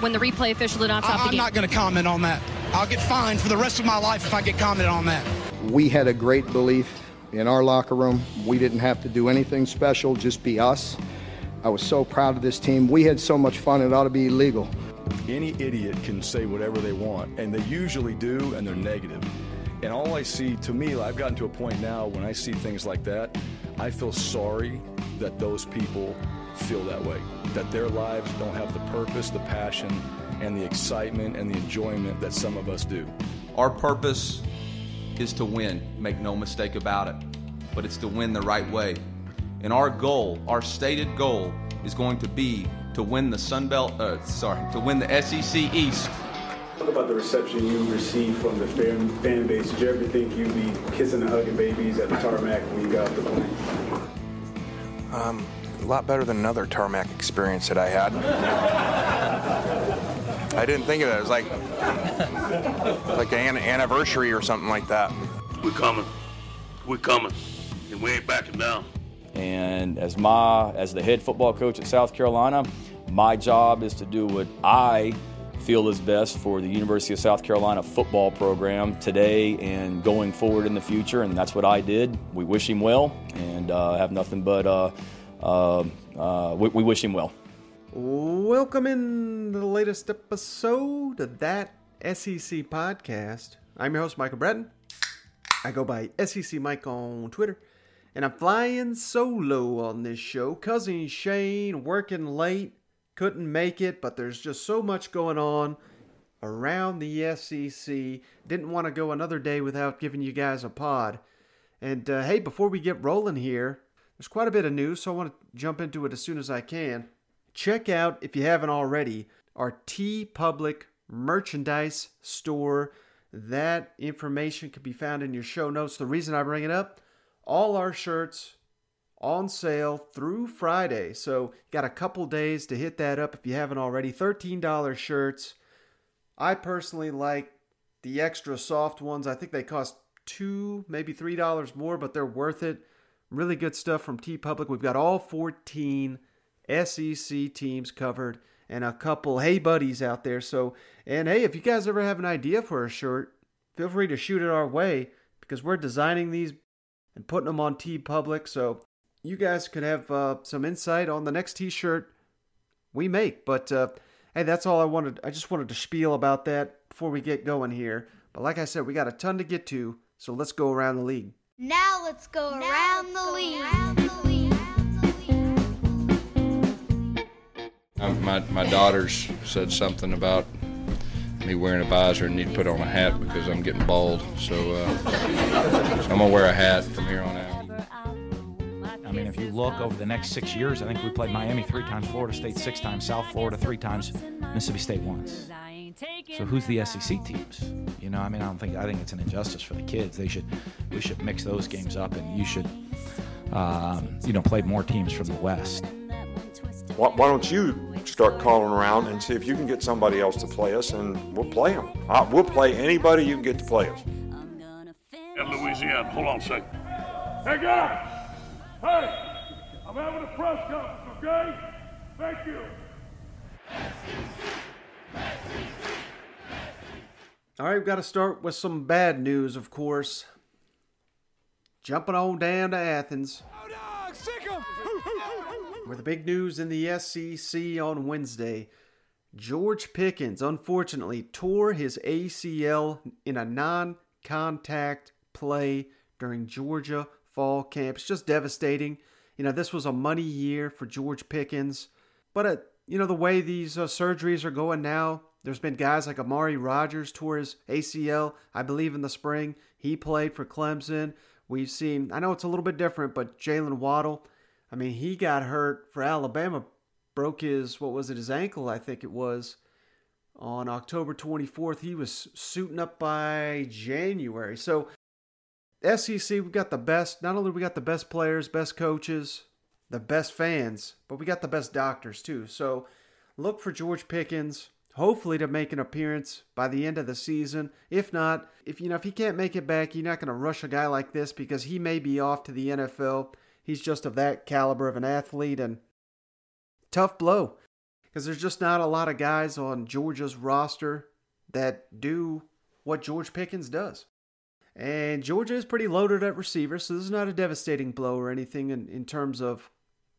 when the replay official did not stop I, the I'm not going to comment on that. I'll get fined for the rest of my life if I get commented on that. We had a great belief in our locker room. We didn't have to do anything special, just be us. I was so proud of this team. We had so much fun, it ought to be illegal. Any idiot can say whatever they want, and they usually do, and they're negative. And all I see, to me, I've gotten to a point now when I see things like that, I feel sorry that those people feel that way. That their lives don't have the purpose, the passion, and the excitement and the enjoyment that some of us do. Our purpose is to win, make no mistake about it. But it's to win the right way. And our goal, our stated goal, is going to be to win the Sun Belt, uh, sorry, to win the SEC East. Talk about the reception you received from the fan, fan base. Did you ever think you'd be kissing and hugging babies at the tarmac when you got off the plane? Um, a lot better than another tarmac experience that I had. I didn't think of it. It was like like an anniversary or something like that. We're coming. We're coming. And we ain't backing down. And as my as the head football coach at South Carolina, my job is to do what I feel is best for the University of South Carolina football program today and going forward in the future. And that's what I did. We wish him well, and uh, have nothing but uh, we, we wish him well. Welcome in the latest episode of that SEC podcast. I'm your host, Michael Bratton. I go by SEC Mike on Twitter. And I'm flying solo on this show. Cousin Shane working late, couldn't make it, but there's just so much going on around the SEC. Didn't want to go another day without giving you guys a pod. And uh, hey, before we get rolling here, there's quite a bit of news, so I want to jump into it as soon as I can. Check out, if you haven't already, our TeePublic merchandise store. That information can be found in your show notes. The reason I bring it up, all our shirts on sale through Friday. So got a couple days to hit that up if you haven't already. $13 shirts. I personally like the extra soft ones. I think they cost two, maybe three dollars more, but they're worth it. Really good stuff from TeePublic. We've got all 14 SEC teams covered and a couple hey buddies out there. So, and hey, if you guys ever have an idea for a shirt, feel free to shoot it our way because we're designing these and putting them on TeePublic. So you guys could have uh, some insight on the next T-shirt we make. But uh, hey, that's all I wanted. I just wanted to spiel about that before we get going here. But like I said, we got a ton to get to, so let's go around the league. Now let's go around the league. Um, my, my daughters said something about me wearing a visor and need to put on a hat because I'm getting bald. So, uh, so I'm going to wear a hat from here on out. I mean, if you look over the next six years, I think we played Miami three times, Florida State six times, South Florida three times, Mississippi State once. So who's the SEC teams? You know, I mean, I don't think I think it's an injustice for the kids. They should we should mix those games up, and you should um, you know play more teams from the West. Why, why don't you start calling around and see if you can get somebody else to play us, and we'll play them. Uh, we'll play anybody you can get to play us. At Louisiana. Hold on a second. Hey guys! Hey! I'm having a press conference, okay? Thank you. All right, we've got to start with some bad news, of course. Jumping on down to Athens. Where the big news in the SEC on Wednesday. George Pickens, unfortunately, tore his ACL in a non contact play during Georgia fall camp. It's just devastating. You know, this was a money year for George Pickens. But, uh, you know, the way these uh, surgeries are going now, there's been guys like Amari Rodgers tore his ACL, I believe, in the spring. He played for Clemson. We've seen, I know it's a little bit different, but Jaylen Waddle, I mean, he got hurt for Alabama, broke his, what was it, his ankle, I think it was, on October 24th. He was suiting up by January. So, SEC, we've got the best, not only we got the best players, best coaches, the best fans, but we got the best doctors too. So, look for George Pickens hopefully to make an appearance by the end of the season. If not, if you know if he can't make it back, you're not going to rush a guy like this because he may be off to the NFL. He's just of that caliber of an athlete and tough blow. because there's just not a lot of guys on Georgia's roster that do what George Pickens does. And Georgia is pretty loaded at receiver, so this is not a devastating blow or anything in, in terms of,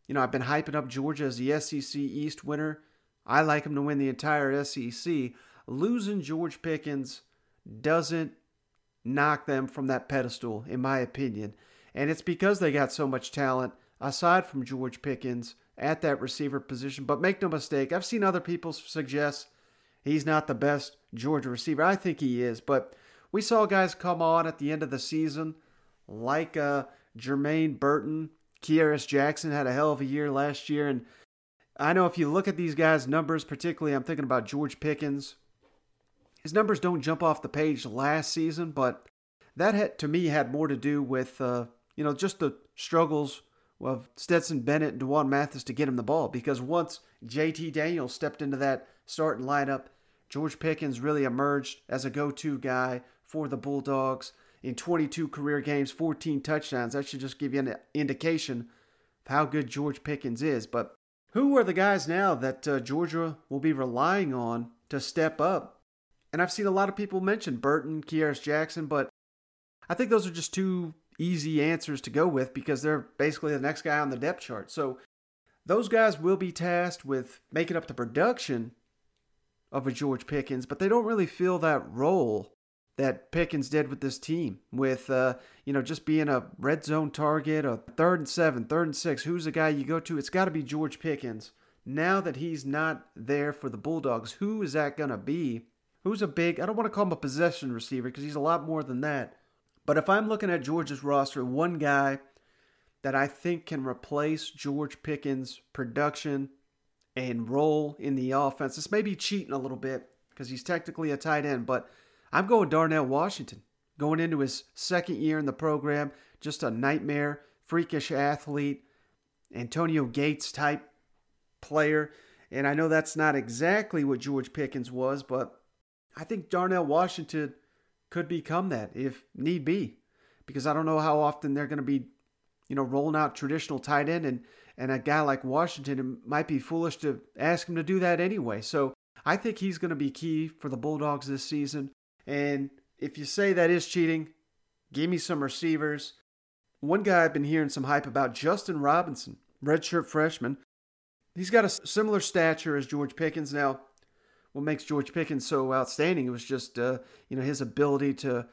you know, I've been hyping up Georgia as the SEC East winner. I like them to win the entire SEC. Losing George Pickens doesn't knock them from that pedestal, in my opinion. And it's because they got so much talent, aside from George Pickens, at that receiver position. But make no mistake, I've seen other people suggest he's not the best Georgia receiver. I think he is, but we saw guys come on at the end of the season, like uh, Jermaine Burton. Kearis Jackson had a hell of a year last year. And I know if you look at these guys' numbers, particularly I'm thinking about George Pickens, his numbers don't jump off the page last season, but that had, to me had more to do with, uh, you know, just the struggles of Stetson Bennett and D'Wan Mathis to get him the ball. Because once JT Daniels stepped into that starting lineup, George Pickens really emerged as a go to guy for the Bulldogs in 22 career games, 14 touchdowns. That should just give you an indication of how good George Pickens is. But who are the guys now that uh, Georgia will be relying on to step up? And I've seen a lot of people mention Burton, Kearis Jackson, but I think those are just two easy answers to go with because they're basically the next guy on the depth chart. So those guys will be tasked with making up the production of a George Pickens, but they don't really feel that role that Pickens did with this team, with uh, you know just being a red zone target, a third and seven, third and six. Who's the guy you go to? It's got to be George Pickens. Now that he's not there for the Bulldogs, who is that gonna be? Who's a big? I don't want to call him a possession receiver because he's a lot more than that. But if I'm looking at Georgia's roster, one guy that I think can replace George Pickens' production and role in the offense, this may be cheating a little bit because he's technically a tight end, but I'm going Darnell Washington. Going into his second year in the program, just a nightmare, freakish athlete, Antonio Gates type player. And I know that's not exactly what George Pickens was, but I think Darnell Washington could become that if need be. Because I don't know how often they're going to be, you know, rolling out traditional tight end and and a guy like Washington might be foolish to ask him to do that anyway. So I think he's going to be key for the Bulldogs this season. And if you say that is cheating, give me some receivers. One guy I've been hearing some hype about, Justin Robinson, redshirt freshman. He's got a similar stature as George Pickens. Now, what makes George Pickens so outstanding was just uh, you know his ability to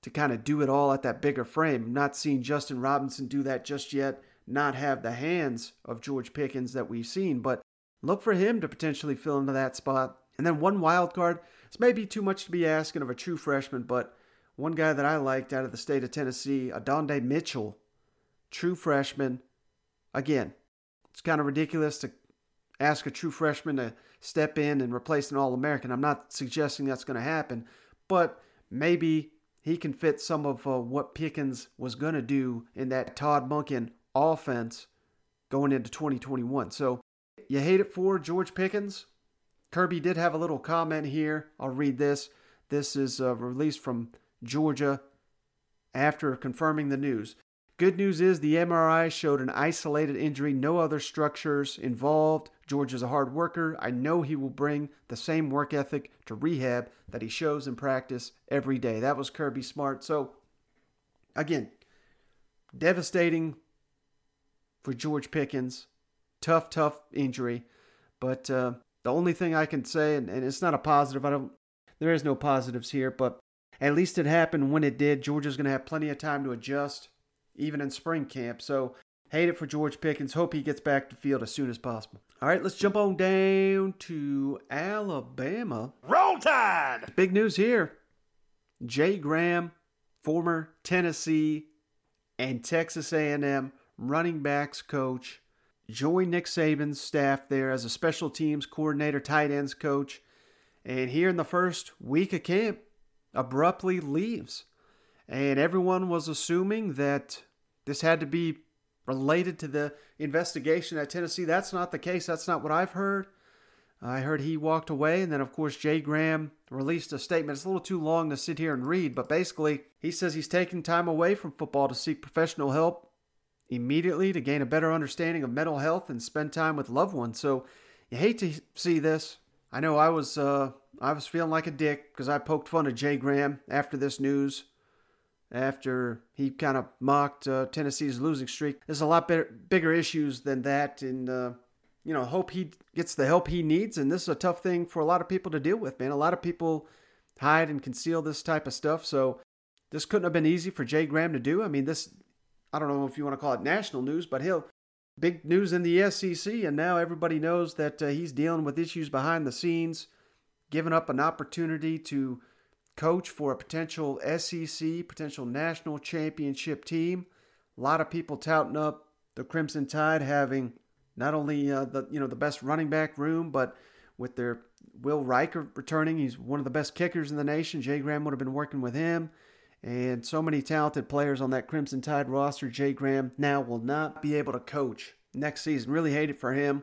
to kind of do it all at that bigger frame. Not seeing Justin Robinson do that just yet. Not have the hands of George Pickens that we've seen, but look for him to potentially fill into that spot. And then one wild card. This maybe too much to be asking of a true freshman, but one guy that I liked out of the state of Tennessee, Adonai Mitchell, true freshman. Again, it's kind of ridiculous to ask a true freshman to step in and replace an All American. I'm not suggesting that's going to happen, but maybe he can fit some of uh, what Pickens was going to do in that Todd Monken offense going into 2021. So you hate it for George Pickens. Kirby did have a little comment here. I'll read this. This is uh, released from Georgia after confirming the news. Good news is the MRI showed an isolated injury, no other structures involved. George is a hard worker. I know he will bring the same work ethic to rehab that he shows in practice every day. That was Kirby Smart. So, again, devastating for George Pickens. Tough, tough injury. But uh, the only thing I can say, and, and it's not a positive, I don't, there is no positives here, but at least it happened when it did. Georgia's going to have plenty of time to adjust even in spring camp. So hate it for George Pickens. Hope he gets back to field as soon as possible. All right, let's jump on down to Alabama. Roll Tide! Big news here. Jay Graham, former Tennessee and Texas A&M running backs coach, joined Nick Saban's staff there as a special teams coordinator, tight ends coach, and here in the first week of camp, abruptly leaves. And everyone was assuming that this had to be related to the investigation at Tennessee. That's not the case. That's not what I've heard. I heard he walked away, and then, of course, Jay Graham released a statement. It's a little too long to sit here and read, but basically, he says he's taking time away from football to seek professional help immediately to gain a better understanding of mental health and spend time with loved ones. So, You hate to see this. I know I was uh, I was feeling like a dick because I poked fun at Jay Graham after this news, after he kind of mocked uh, Tennessee's losing streak. There's a lot better, bigger issues than that, and uh, you know, hope he gets the help he needs. And this is a tough thing for a lot of people to deal with, man. A lot of people hide and conceal this type of stuff, so this couldn't have been easy for Jay Graham to do. I mean, this I don't know if you want to call it national news, but he'll big news in the SEC, and now everybody knows that uh, he's dealing with issues behind the scenes, giving up an opportunity to coach for a potential SEC, potential national championship team. A lot of people touting up the Crimson Tide having not only uh, the you know the best running back room, but with their Will Reichard returning, he's one of the best kickers in the nation. Jay Graham would have been working with him and so many talented players on that Crimson Tide roster. Jay Graham now will not be able to coach next season. Really hate it for him.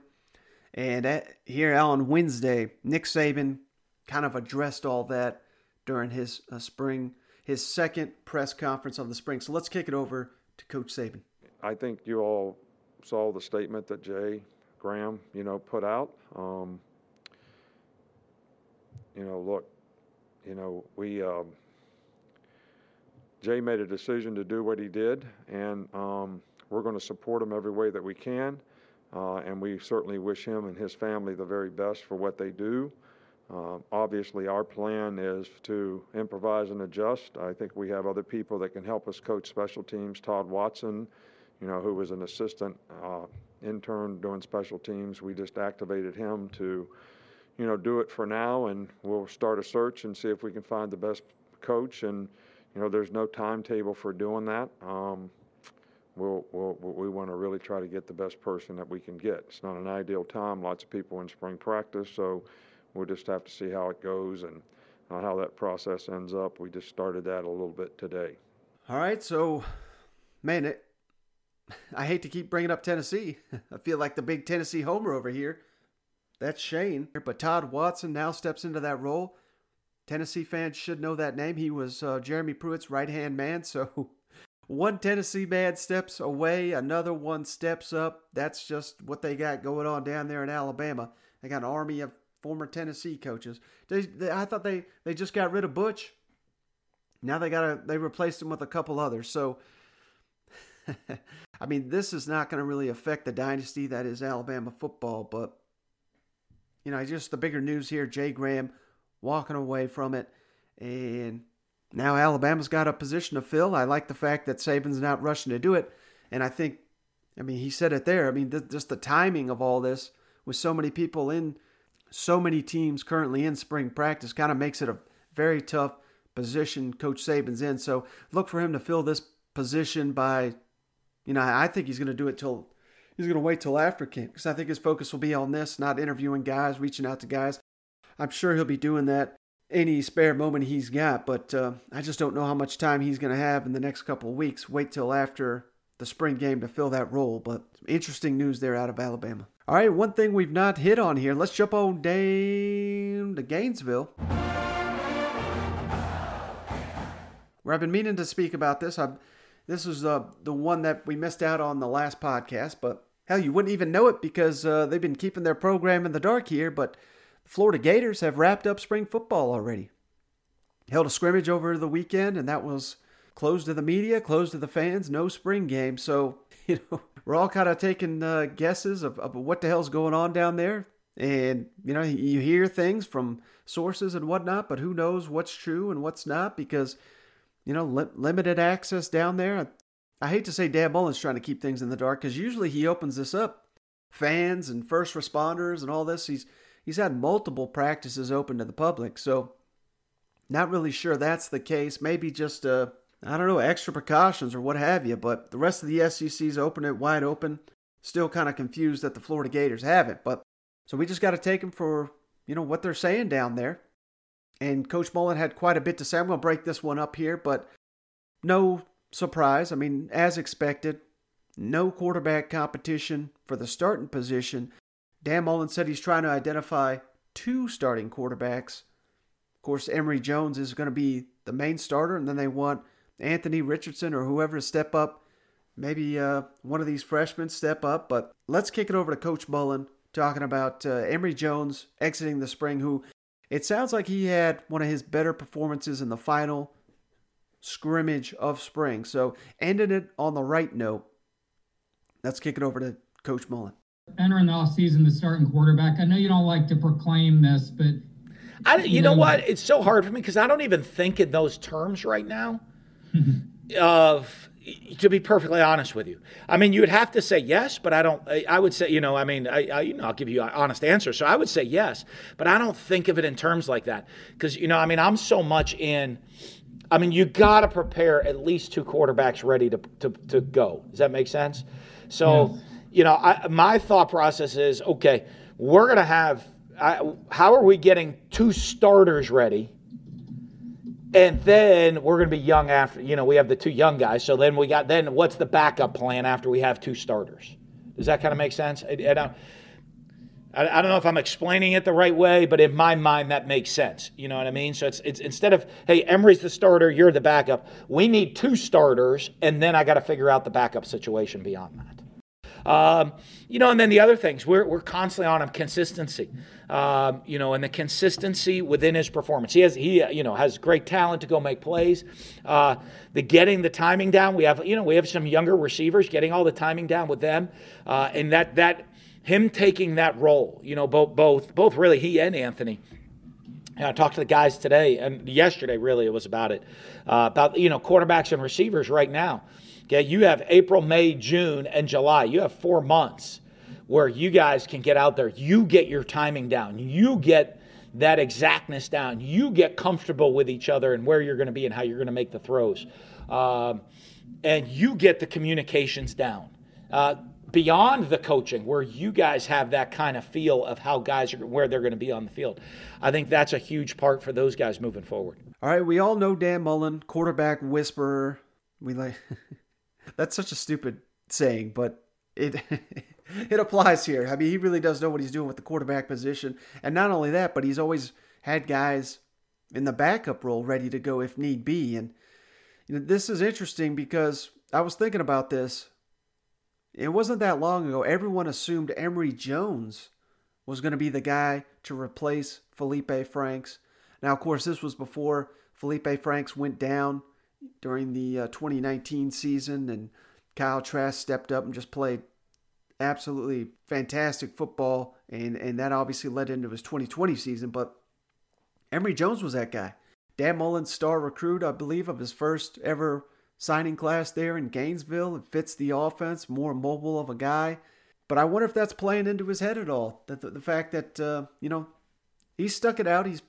And at, here on Wednesday, Nick Saban kind of addressed all that during his uh, spring, his second press conference of the spring. So let's kick it over to Coach Saban. I think you all saw the statement that Jay Graham, you know, put out. Um, you know, look, you know, we. Um, Jay made a decision to do what he did, and um, we're going to support him every way that we can. Uh, and we certainly wish him and his family the very best for what they do. Uh, obviously, our plan is to improvise and adjust. I think we have other people that can help us coach special teams. Todd Watson, you know, who was an assistant uh, intern doing special teams, we just activated him to, you know, do it for now, and we'll start a search and see if we can find the best coach and you know, there's no timetable for doing that. Um, we'll, we'll, we want to really try to get the best person that we can get. It's not an ideal time. Lots of people in spring practice, so we'll just have to see how it goes and uh, how that process ends up. We just started that a little bit today. All right, so man, it, I hate to keep bringing up Tennessee. I feel like the big Tennessee homer over here. That's Shane, but Todd Watson now steps into that role. Tennessee fans should know that name. He was uh, Jeremy Pruitt's right hand man. So one Tennessee man steps away, another one steps up. That's just what they got going on down there in Alabama. They got an army of former Tennessee coaches. They, they, I thought they, they just got rid of Butch. Now they got to they replaced him with a couple others. So I mean, this is not going to really affect the dynasty that is Alabama football, but you know, just the bigger news here, Jay Graham walking away from it. And now Alabama's got a position to fill. I like the fact that Saban's not rushing to do it. And I think, I mean, he said it there. I mean, th- just the timing of all this with so many people in, so many teams currently in spring practice kind of makes it a very tough position Coach Saban's in. So look for him to fill this position by, you know, I think he's going to do it till he's going to wait till after camp because I think his focus will be on this, not interviewing guys, reaching out to guys. I'm sure he'll be doing that any spare moment he's got, but uh, I just don't know how much time he's going to have in the next couple of weeks. Wait till after the spring game to fill that role, but interesting news there out of Alabama. All right, one thing we've not hit on here. Let's jump on down to Gainesville. Where I've been meaning to speak about this. i this is uh, the one that we missed out on the last podcast, but hell, you wouldn't even know it because uh, they've been keeping their program in the dark here. But Florida Gators have wrapped up spring football already. Held a scrimmage over the weekend, and that was closed to the media, closed to the fans, no spring game. So, you know, we're all kind of taking uh, guesses of, of what the hell's going on down there. And, you know, you hear things from sources and whatnot, but who knows what's true and what's not because, you know, li- limited access down there. I hate to say Dan Mullen's trying to keep things in the dark because usually he opens this up. Fans and first responders and all this, he's he's had multiple practices open to the public. So, not really sure that's the case. Maybe just, uh, I don't know, extra precautions or what have you. But the rest of the SEC's open it wide open. Still kind of confused that the Florida Gators have it, But so we just got to take them for, you know, what they're saying down there. And Coach Mullen had quite a bit to say. I'm going to break this one up here, but no surprise. I mean, as expected, no quarterback competition for the starting position Dan Mullen said he's trying to identify two starting quarterbacks. Of course, Emory Jones is going to be the main starter, and then they want Anthony Richardson or whoever to step up. Maybe uh, one of these freshmen step up. But let's kick it over to Coach Mullen talking about uh, Emory Jones exiting the spring, who it sounds like he had one of his better performances in the final scrimmage of spring. So, ended it on the right note. Let's kick it over to Coach Mullen. Entering the offseason, the starting quarterback. I know you don't like to proclaim this, but I, you know what? It's so hard for me because I don't even think in those terms right now. of to be perfectly honest with you, I mean, you would have to say yes, but I don't. I, I would say, you know, I mean, I, I, you know, I'll give you an honest answer. So I would say yes, but I don't think of it in terms like that because you know, I mean, I'm so much in. I mean, you got to prepare at least two quarterbacks ready to, to, to go. Does that make sense? So, yes. You know, I, my thought process is okay, we're going to have, I, how are we getting two starters ready? And then we're going to be young after, you know, we have the two young guys. So then we got, then what's the backup plan after we have two starters? Does that kind of make sense? I, I don't, I, don't know if I'm explaining it the right way, but in my mind, that makes sense. You know what I mean? So it's, it's instead of, hey, Emory's the starter, you're the backup, we need two starters, and then I got to figure out the backup situation beyond that. Um, you know, and then the other things, we're, we're constantly on him consistency. Um, you know, and the consistency within his performance. He has he you know has great talent to go make plays. Uh, the getting the timing down. We have you know we have some younger receivers getting all the timing down with them, uh, and that that him taking that role. You know, both both both really he and Anthony. You know, I talked to the guys today and yesterday. Really, it was about it uh, about you know quarterbacks and receivers right now. Okay, you have April, May, June, and July. You have four months where you guys can get out there. You get your timing down. You get that exactness down. You get comfortable with each other and where you're going to be and how you're going to make the throws. Um, and you get the communications down. Uh, beyond the coaching, where you guys have that kind of feel of how guys are where they're going to be on the field. I think that's a huge part for those guys moving forward. All right, we all know Dan Mullen, quarterback whisperer. We like that's such a stupid saying, but it it applies here. I mean, he really does know what he's doing with the quarterback position, and not only that, but he's always had guys in the backup role ready to go if need be. And you know, this is interesting because I was thinking about this. It wasn't that long ago. Everyone assumed Emory Jones was going to be the guy to replace Felipe Franks. Now, of course, this was before Felipe Franks went down during the uh, 2019 season, and Kyle Trask stepped up and just played absolutely fantastic football, and, and that obviously led into his 2020 season. But Emory Jones was that guy. Dan Mullen's star recruit, I believe, of his first ever signing class there in Gainesville. It fits the offense, more mobile of a guy. But I wonder if that's playing into his head at all. That the, the fact that uh, you know he's stuck it out. He's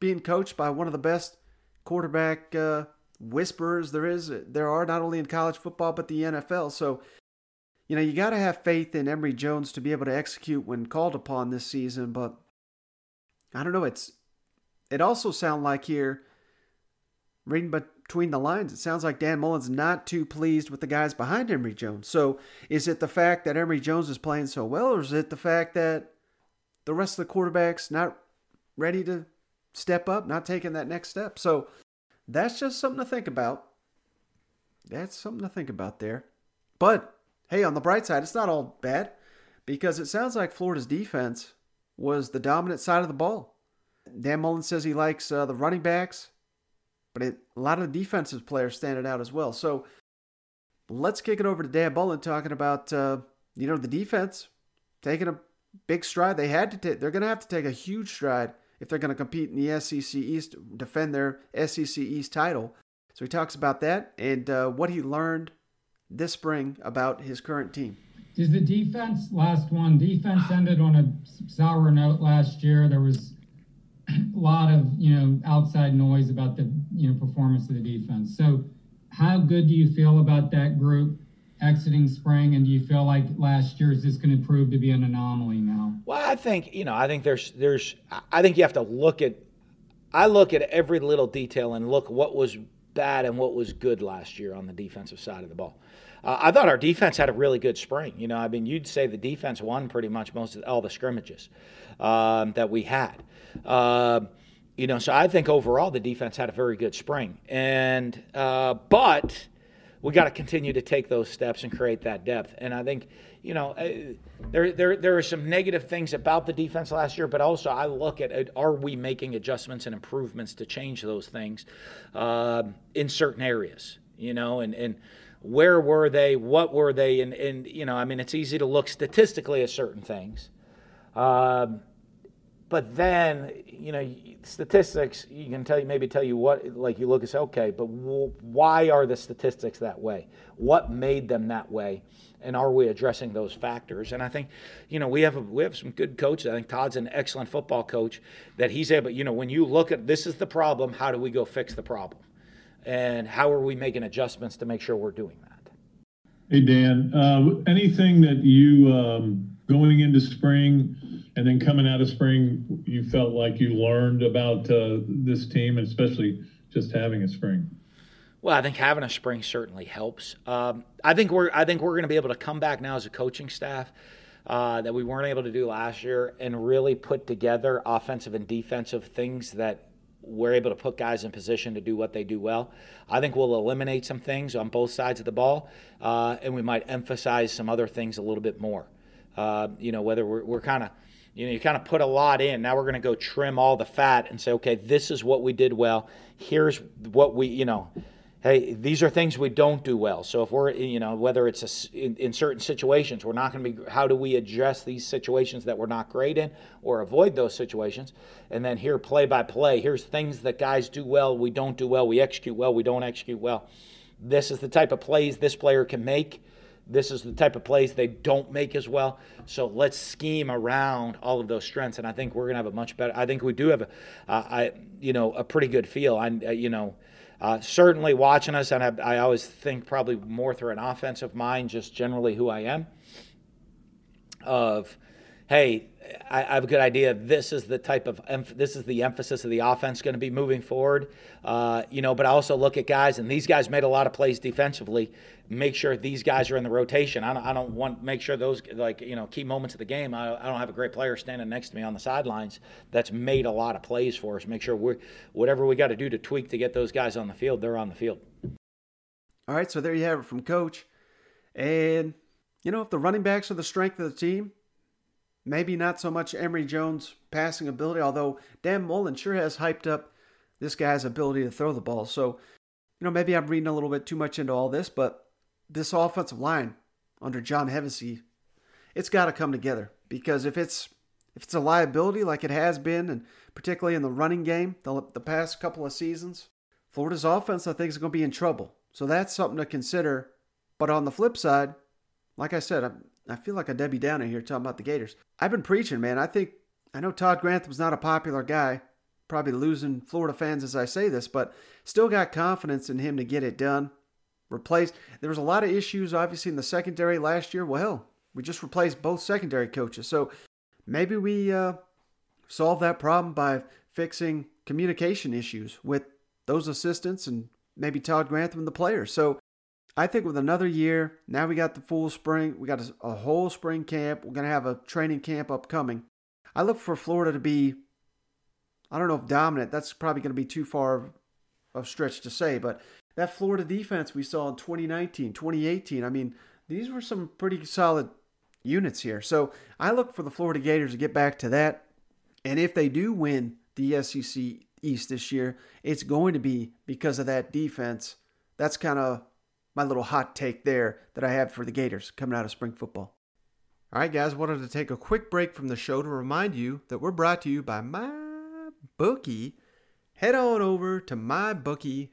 being coached by one of the best quarterback uh, whisperers there is there are not only in college football but the NFL. So you know you got to have faith in Emory Jones to be able to execute when called upon this season. But I don't know. It's it also sound like here reading between the lines, it sounds like Dan Mullen's not too pleased with the guys behind Emory Jones. So is it the fact that Emory Jones is playing so well, or is it the fact that the rest of the quarterbacks not ready to step up, not taking that next step. So that's just something to think about. That's something to think about there. But hey, on the bright side, it's not all bad because it sounds like Florida's defense was the dominant side of the ball. Dan Mullen says he likes uh, the running backs, but it, a lot of the defensive players standing out as well. So let's kick it over to Dan Mullen talking about uh, you know the defense taking a big stride. They had to take. They're going to have to take a huge stride if they're going to compete in the SEC East, defend their SEC East title. So he talks about that and uh, what he learned this spring about his current team. Does the defense, last one, defense ended on a sour note last year. There was a lot of, you know, outside noise about the, you know, performance of the defense. So how good do you feel about that group? Exiting spring, and do you feel like last year is this going to prove to be an anomaly now? Well, I think you know, I think there's there's I think you have to look at I look at every little detail and look what was bad and what was good last year on the defensive side of the ball. Uh, I thought our defense had a really good spring. You know, I mean, you'd say the defense won pretty much most of all the scrimmages um, that we had. Uh, you know, so I think overall the defense had a very good spring. And uh, but we got to continue to take those steps and create that depth. And I think, you know, uh, there, there, there are some negative things about the defense last year, but also I look at are we making adjustments and improvements to change those things uh, in certain areas, you know, and, and where were they, what were they, and, and, you know, I mean, it's easy to look statistically at certain things. Um, but then, you know, statistics, you can tell you, maybe tell you what, like you look and say, okay, but w- why are the statistics that way? What made them that way? And are we addressing those factors? And I think, you know, we have a, we have some good coaches. I think Todd's an excellent football coach. That he's able, you know, when you look at this is the problem, how do we go fix the problem? And how are we making adjustments to make sure we're doing that? Hey Dan, uh, anything that you um, going into spring and then coming out of spring, you felt like you learned about uh, this team, especially just having a spring. Well, I think having a spring certainly helps. Um, I think we're I think we're going to be able to come back now as a coaching staff uh, that we weren't able to do last year, and really put together offensive and defensive things that we're able to put guys in position to do what they do well. I think we'll eliminate some things on both sides of the ball, uh, and we might emphasize some other things a little bit more. Uh, you know, whether we're, we're kind of you know, you kind of put a lot in. Now we're going to go trim all the fat and say, okay, this is what we did well. Here's what we, you know, hey, these are things we don't do well. So if we're, you know, whether it's a, in, in certain situations, we're not going to be, how do we address these situations that we're not great in or avoid those situations? And then here, play by play, here's things that guys do well, we don't do well, we execute well, we don't execute well. This is the type of plays this player can make this is the type of plays they don't make as well. So let's scheme around all of those strengths, and I think we're going to have a much better. I think we do have a, uh, I, you know, a pretty good feel. I, uh, you know, uh, certainly watching us, and I, I always think probably more through an offensive mind, just generally who I am. Of, hey, I, have a good idea. This is the type of this is the emphasis of the offense going to be moving forward. Uh, you know, but I also look at guys, and these guys made a lot of plays defensively. Make sure these guys are in the rotation. I don't, I don't want make sure those like you know key moments of the game. I, I don't have a great player standing next to me on the sidelines that's made a lot of plays for us. Make sure we're whatever we got to do to tweak to get those guys on the field, they're on the field. All right, so there you have it from coach, and you know if the running backs are the strength of the team Maybe not so much Emory Jones' passing ability, although Dan Mullen sure has hyped up this guy's ability to throw the ball. So, you know, maybe I'm reading a little bit too much into all this, but this offensive line under John Hevesy, it's got to come together because if it's if it's a liability like it has been, and particularly in the running game the, the past couple of seasons, Florida's offense I think is going to be in trouble. So that's something to consider. But on the flip side, like I said, I'm, I feel like a Debbie Downer here talking about the Gators. I've been preaching, man. I think I know Todd Grantham's not a popular guy, probably losing Florida fans as I say this, but still got confidence in him to get it done. Replace. There was a lot of issues, obviously, in the secondary last year. Well, we just replaced both secondary coaches, so maybe we uh, solve that problem by fixing communication issues with those assistants and maybe Todd Grantham and the players. So I think with another year, now we got the full spring, we got a, a whole spring camp. We're going to have a training camp upcoming. I look for Florida to be, I don't know if dominant, that's probably going to be too far of stretch to say, but that Florida defense we saw in 2019, 2018, I mean, these were some pretty solid units here. So I look for the Florida Gators to get back to that. And if they do win the SEC East this year, it's going to be because of that defense. That's kind of my little hot take there that I have for the Gators coming out of spring football. All right, guys, wanted to take a quick break from the show to remind you that we're brought to you by my bookie. Head on over to mybookie.ag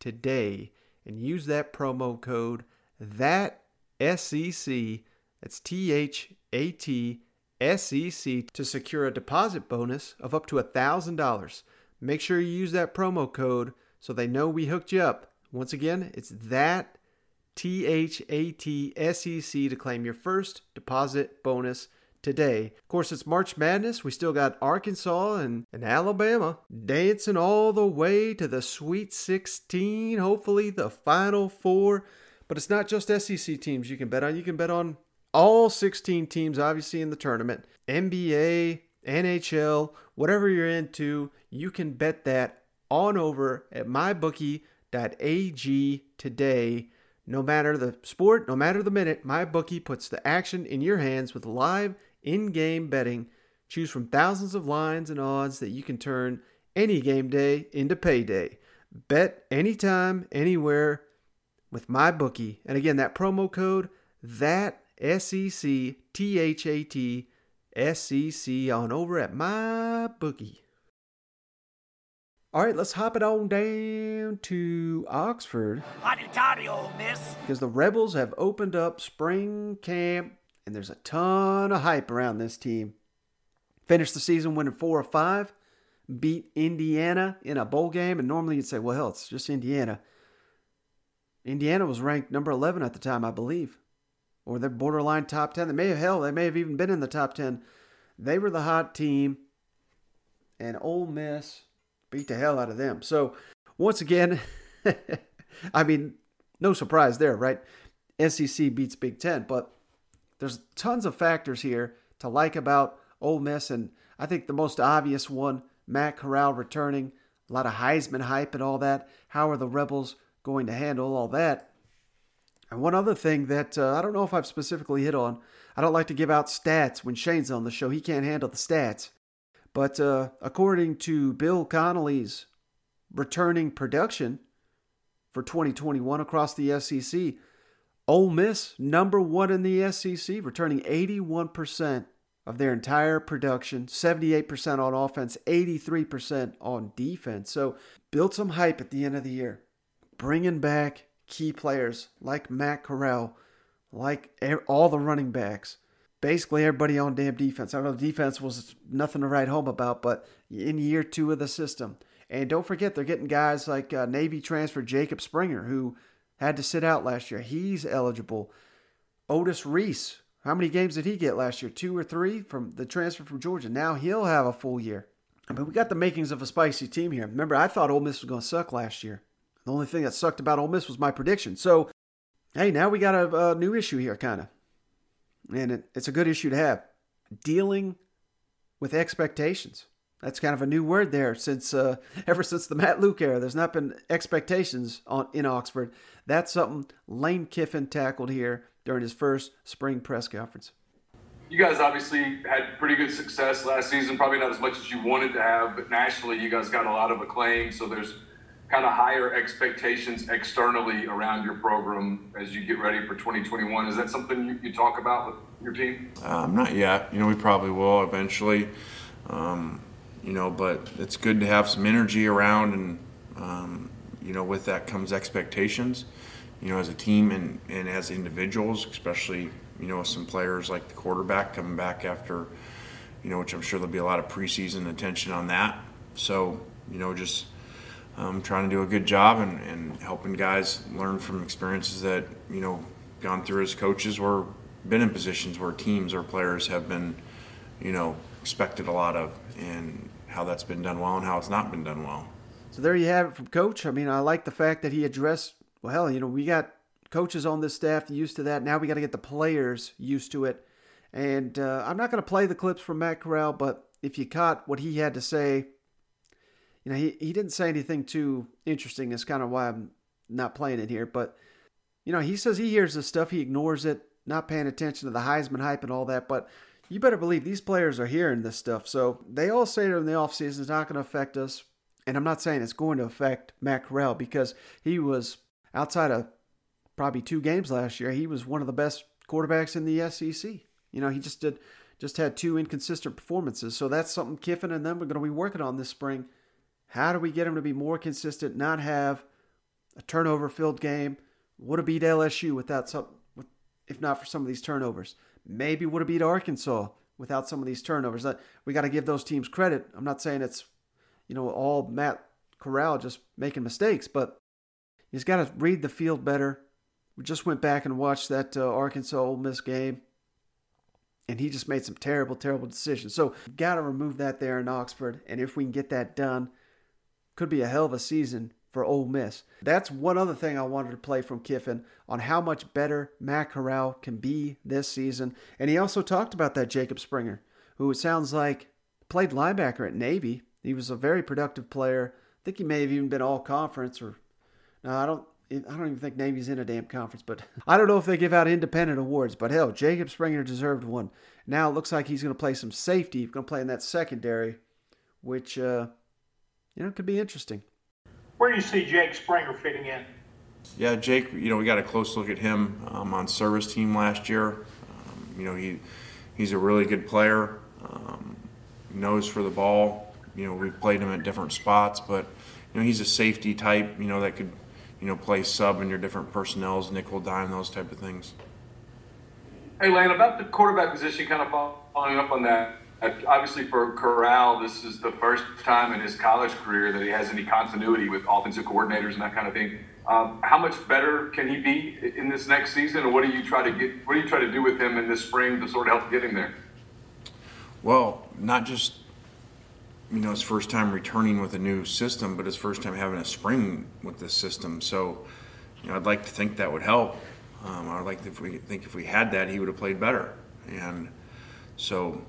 today and use that promo code that SEC. That's T H A T S E C to secure a deposit bonus of up to $1,000. Make sure you use that promo code so they know we hooked you up once again, it's that T H A T S E C to claim your first deposit bonus today. Of course, it's March Madness. We still got Arkansas and, and Alabama dancing all the way to the Sweet 16, hopefully the Final Four. But it's not just SEC teams you can bet on. You can bet on all 16 teams, obviously, in the tournament. NBA, NHL, whatever you're into, you can bet that on over at MyBookie.com ag today. No matter the sport, no matter the minute, MyBookie puts the action in your hands with live in-game betting. Choose from thousands of lines and odds that you can turn any game day into payday. Bet anytime, anywhere with MyBookie. And again, that promo code that S E C T H A T S E C on over at MyBookie. All right, let's hop it on down to Oxford. miss. Because the Rebels have opened up spring camp, and there's a ton of hype around this team. Finished the season winning four or five, beat Indiana in a bowl game, and normally you'd say, well, hell, it's just Indiana. Indiana was ranked number 11 at the time, I believe, or they're borderline top 10. They may have, hell, they may have even been in the top 10. They were the hot team, and Ole Miss beat the hell out of them. So, once again, I mean, no surprise there, right? SEC beats Big Ten, but there's tons of factors here to like about Ole Miss, and I think the most obvious one, Matt Corral returning, a lot of Heisman hype and all that. How are the Rebels going to handle all that? And one other thing that uh, I don't know if I've specifically hit on, I don't like to give out stats when Shane's on the show. He can't handle the stats. But uh, according to Bill Connelly's returning production for 2021 across the SEC, Ole Miss, number one in the SEC, returning 81% of their entire production, 78% on offense, 83% on defense. So built some hype at the end of the year, bringing back key players like Matt Corral, like all the running backs, basically everybody on damn defense. I know defense was nothing to write home about, but in year two of the system. And don't forget, they're getting guys like uh, Navy transfer Jacob Springer, who had to sit out last year. He's eligible. Otis Reese, how many games did he get last year? Two or three from the transfer from Georgia. Now he'll have a full year. I mean, we got the makings of a spicy team here. Remember, I thought Ole Miss was going to suck last year. The only thing that sucked about Ole Miss was my prediction. So, hey, now we got a, a new issue here, kind of. And it, it's a good issue to have. Dealing with expectations. That's kind of a new word there since uh, ever since the Matt Luke era. There's not been expectations on in Oxford. That's something Lane Kiffin tackled here during his first spring press conference. You guys obviously had pretty good success last season, probably not as much as you wanted to have, but nationally you guys got a lot of acclaim. So there's kind of higher expectations externally around your program as you get ready for 2021. Is that something you, you talk about with your team? Um, not yet. You know, we probably will eventually. Um, you know, but it's good to have some energy around, and um, you know, with that comes expectations. You know, as a team and, and as individuals, especially you know, some players like the quarterback coming back after, you know, which I'm sure there'll be a lot of preseason attention on that. So, you know, just um, trying to do a good job and, and helping guys learn from experiences that, you know, gone through as coaches or been in positions where teams or players have been, you know, expected a lot of and how that's been done well and how it's not been done well. So there you have it from coach. I mean, I like the fact that he addressed, well, you know, we got coaches on this staff used to that. Now we got to get the players used to it. And uh, I'm not going to play the clips from Matt Corral, but if you caught what he had to say, you know, he, he didn't say anything too interesting. That's kind of why I'm not playing it here. But, you know, he says he hears this stuff, he ignores it, not paying attention to the Heisman hype and all that. But you better believe these players are hearing this stuff. So they all say during the offseason it's not going to affect us. And I'm not saying it's going to affect Matt Corral because he was outside of probably two games last year. He was one of the best quarterbacks in the SEC. You know, he just did just had two inconsistent performances. So that's something Kiffin and them are going to be working on this spring. How do we get him to be more consistent, not have a turnover filled game? Would have beat LSU without some, if not for some of these turnovers. Maybe would have beat Arkansas without some of these turnovers. We got to give those teams credit. I'm not saying it's, you know, all Matt Corral just making mistakes, but he's got to read the field better. We just went back and watched that uh, Arkansas Ole Miss game, and he just made some terrible, terrible decisions. So got to remove that there in Oxford, and if we can get that done, could be a hell of a season for Ole Miss. That's one other thing I wanted to play from Kiffin on how much better Matt Corral can be this season. And he also talked about that Jacob Springer, who it sounds like played linebacker at Navy. He was a very productive player. I think he may have even been all conference or no, I don't I don't even think Navy's in a damn conference, but I don't know if they give out independent awards. But hell, Jacob Springer deserved one. Now it looks like he's going to play some safety. He's going to play in that secondary, which uh, you know it could be interesting. Where do you see Jake Springer fitting in? Yeah, Jake. You know, we got a close look at him um, on service team last year. Um, you know, he he's a really good player. Um, knows for the ball. You know, we've played him at different spots, but you know, he's a safety type. You know, that could you know play sub in your different personnels, nickel, dime, those type of things. Hey, Lane, about the quarterback position, kind of following up on that. Obviously, for Corral, this is the first time in his college career that he has any continuity with offensive coordinators and that kind of thing. Um, how much better can he be in this next season, or what do you try to get? What do you try to do with him in this spring to sort of help get him there? Well, not just you know his first time returning with a new system, but his first time having a spring with this system. So, you know, I'd like to think that would help. Um, I'd like to if we think if we had that, he would have played better. And so,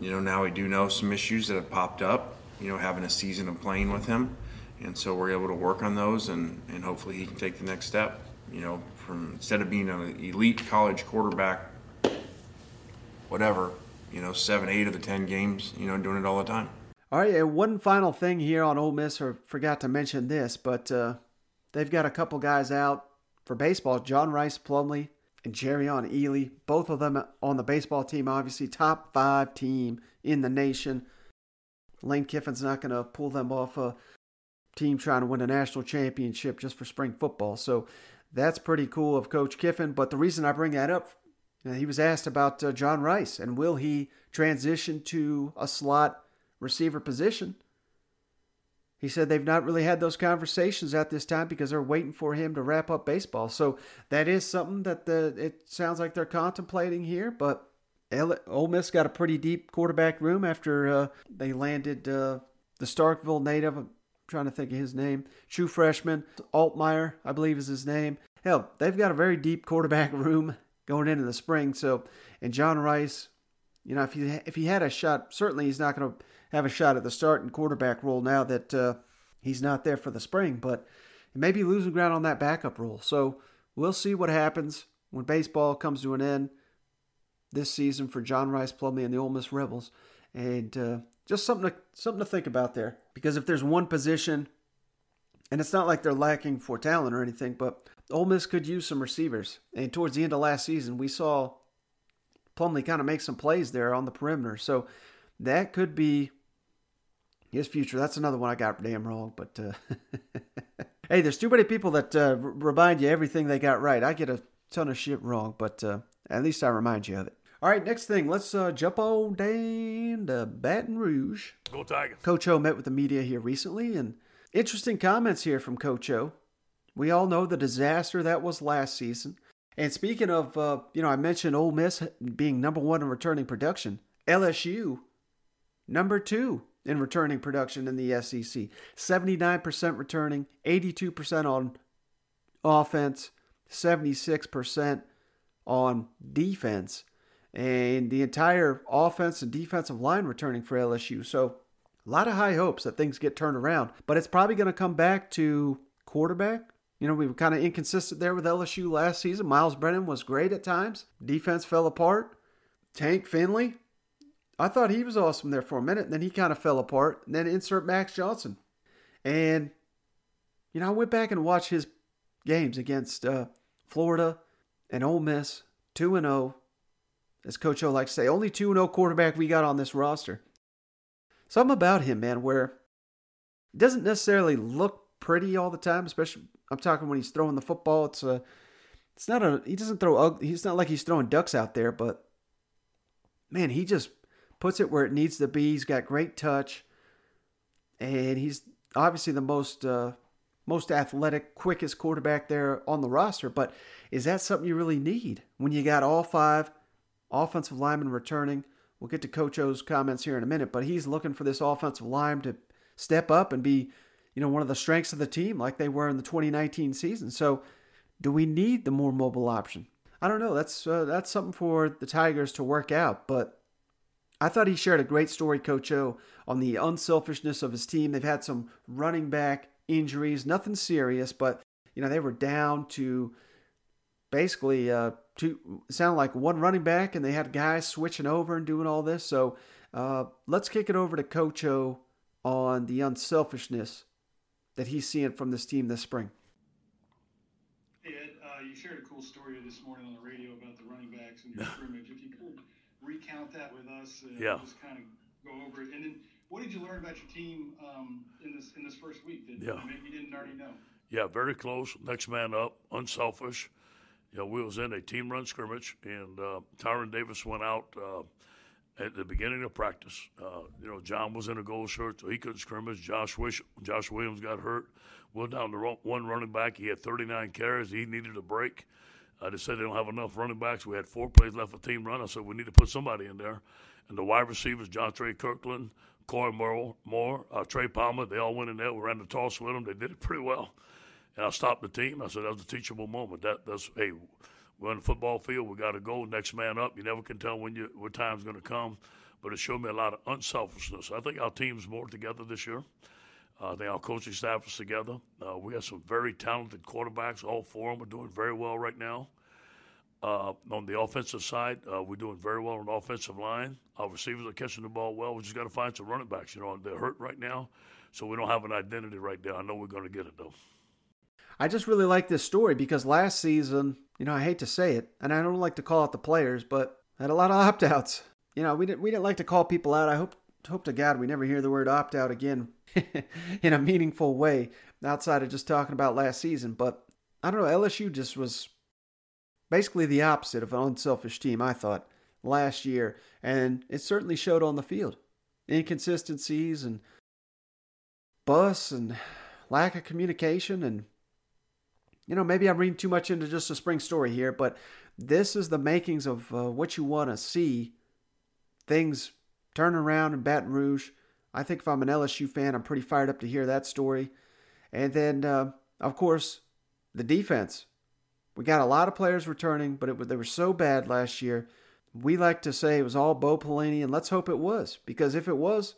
you know, now we do know some issues that have popped up. You know, having a season of playing with him, and so we're able to work on those, and and hopefully he can take the next step. You know, from instead of being an elite college quarterback, whatever, you know, seven, eight of the ten games, you know, doing it all the time. All right, and one final thing here on Ole Miss, or forgot to mention this, but uh, they've got a couple guys out for baseball. John Rhys Plumlee and Jerrion Ely, both of them on the baseball team, obviously top five team in the nation. Lane Kiffin's not going to pull them off a team trying to win a national championship just for spring football. So that's pretty cool of Coach Kiffin. But the reason I bring that up, he was asked about uh, John Rhys and will he transition to a slot receiver position. He said they've not really had those conversations at this time because they're waiting for him to wrap up baseball. So that is something that the, it sounds like they're contemplating here. But Ole Miss got a pretty deep quarterback room after uh, they landed uh, the Starkville native. I'm trying to think of his name. True freshman Altmyer, I believe is his name. Hell, they've got a very deep quarterback room going into the spring. So, and John Rhys, you know, if he if he had a shot, certainly he's not going to have a shot at the starting quarterback role now that uh, he's not there for the spring, but he may be losing ground on that backup role. So we'll see what happens when baseball comes to an end this season for John Rhys Plumlee and the Ole Miss Rebels, and uh, just something to something to think about there. Because if there's one position, and it's not like they're lacking for talent or anything, but Ole Miss could use some receivers. And towards the end of last season, we saw Plumlee kind of makes some plays there on the perimeter. So that could be his future. That's another one I got damn wrong. But uh, hey, there's too many people that uh, remind you everything they got right. I get a ton of shit wrong, but uh, at least I remind you of it. All right, next thing, let's uh, jump on down to Baton Rouge. Go Tigers. Coach O met with the media here recently, and interesting comments here from Coach O. We all know the disaster that was last season. And speaking of, uh, you know, I mentioned Ole Miss being number one in returning production. LSU, number two in returning production in the SEC. 79% returning, 82% on offense, 76% on defense, and the entire offense and defensive line returning for LSU. So, a lot of high hopes that things get turned around, but it's probably going to come back to quarterback. You know, we were kind of inconsistent there with LSU last season. Myles Brennan was great at times. Defense fell apart. Tank Finley, I thought he was awesome there for a minute, and then he kind of fell apart. And then insert Max Johnson. And, you know, I went back and watched his games against uh, Florida and Ole Miss, 2 and 0. As Coach O likes to say, only 2 0 quarterback we got on this roster. Something about him, man, where it doesn't necessarily look pretty all the time, especially I'm talking when he's throwing the football. It's a it's not a he doesn't throw he's not like he's throwing ducks out there, but man, he just puts it where it needs to be. He's got great touch, and he's obviously the most uh, most athletic, quickest quarterback there on the roster. But is that something you really need when you got all five offensive linemen returning? We'll get to Coach O's comments here in a minute, but he's looking for this offensive line to step up and be, you know, one of the strengths of the team like they were in the 2019 season. So, do we need the more mobile option? I don't know. That's uh, that's something for the Tigers to work out, but I thought he shared a great story, Coach O, on the unselfishness of his team. They've had some running back injuries, nothing serious, but you know, they were down to basically uh, two sounded like one running back, and they had guys switching over and doing all this. So uh, let's kick it over to Coach O on the unselfishness that he's seeing from this team this spring. Hey Ed, uh, you shared a cool story this morning on the radio about the running backs and your scrimmage. If you could recount that with us, uh, Yeah. just kind of go over it, and then what did you learn about your team um, in this in this first week that Yeah. maybe you didn't already know? Yeah, very close. Next man up, unselfish. You know, we was in a team run scrimmage, and uh, Tyrion Davis went out uh, at the beginning of practice. Uh, you know, John was in a gold shirt, so he couldn't scrimmage. Josh Wish, Josh Williams got hurt. We're down to one running back. He had 39 carries. He needed a break. I just said they don't have enough running backs. We had four plays left for team run. I said we need to put somebody in there. And the wide receivers, John Trey Kirkland, Koy Moore, Moore uh, Trey Palmer, they all went in there. We ran the toss with them. They did it pretty well. And I stopped the team. I said that was a teachable moment. That that's hey, we're on the football field. We got to go. Next man up. You never can tell when you what time's going to come. But it showed me a lot of unselfishness. I think our team's more together this year. Uh, I think our coaching staff is together. Uh, we have some very talented quarterbacks. All four of them are doing very well right now. Uh, on the offensive side, uh, we're doing very well on the offensive line. Our receivers are catching the ball well. We just got to find some running backs. You know, they're hurt right now, so we don't have an identity right there. I know we're going to get it though. I just really like this story because last season, you know, I hate to say it, and I don't like to call out the players, but I had a lot of opt outs. You know, we didn't we didn't like to call people out. I hope hope to God we never hear the word opt out again in a meaningful way outside of just talking about last season. But I don't know, LSU just was basically the opposite of an unselfish team, I thought, last year. And it certainly showed on the field. Inconsistencies and bus and lack of communication and you know, maybe I'm reading too much into just a spring story here, but this is the makings of uh, what you want to see things turn around in Baton Rouge. I think if I'm an LSU fan, I'm pretty fired up to hear that story. And then, uh, of course, the defense. We got a lot of players returning, but it, they were so bad last year. We like to say it was all Bo Pelini, and let's hope it was, because if it was,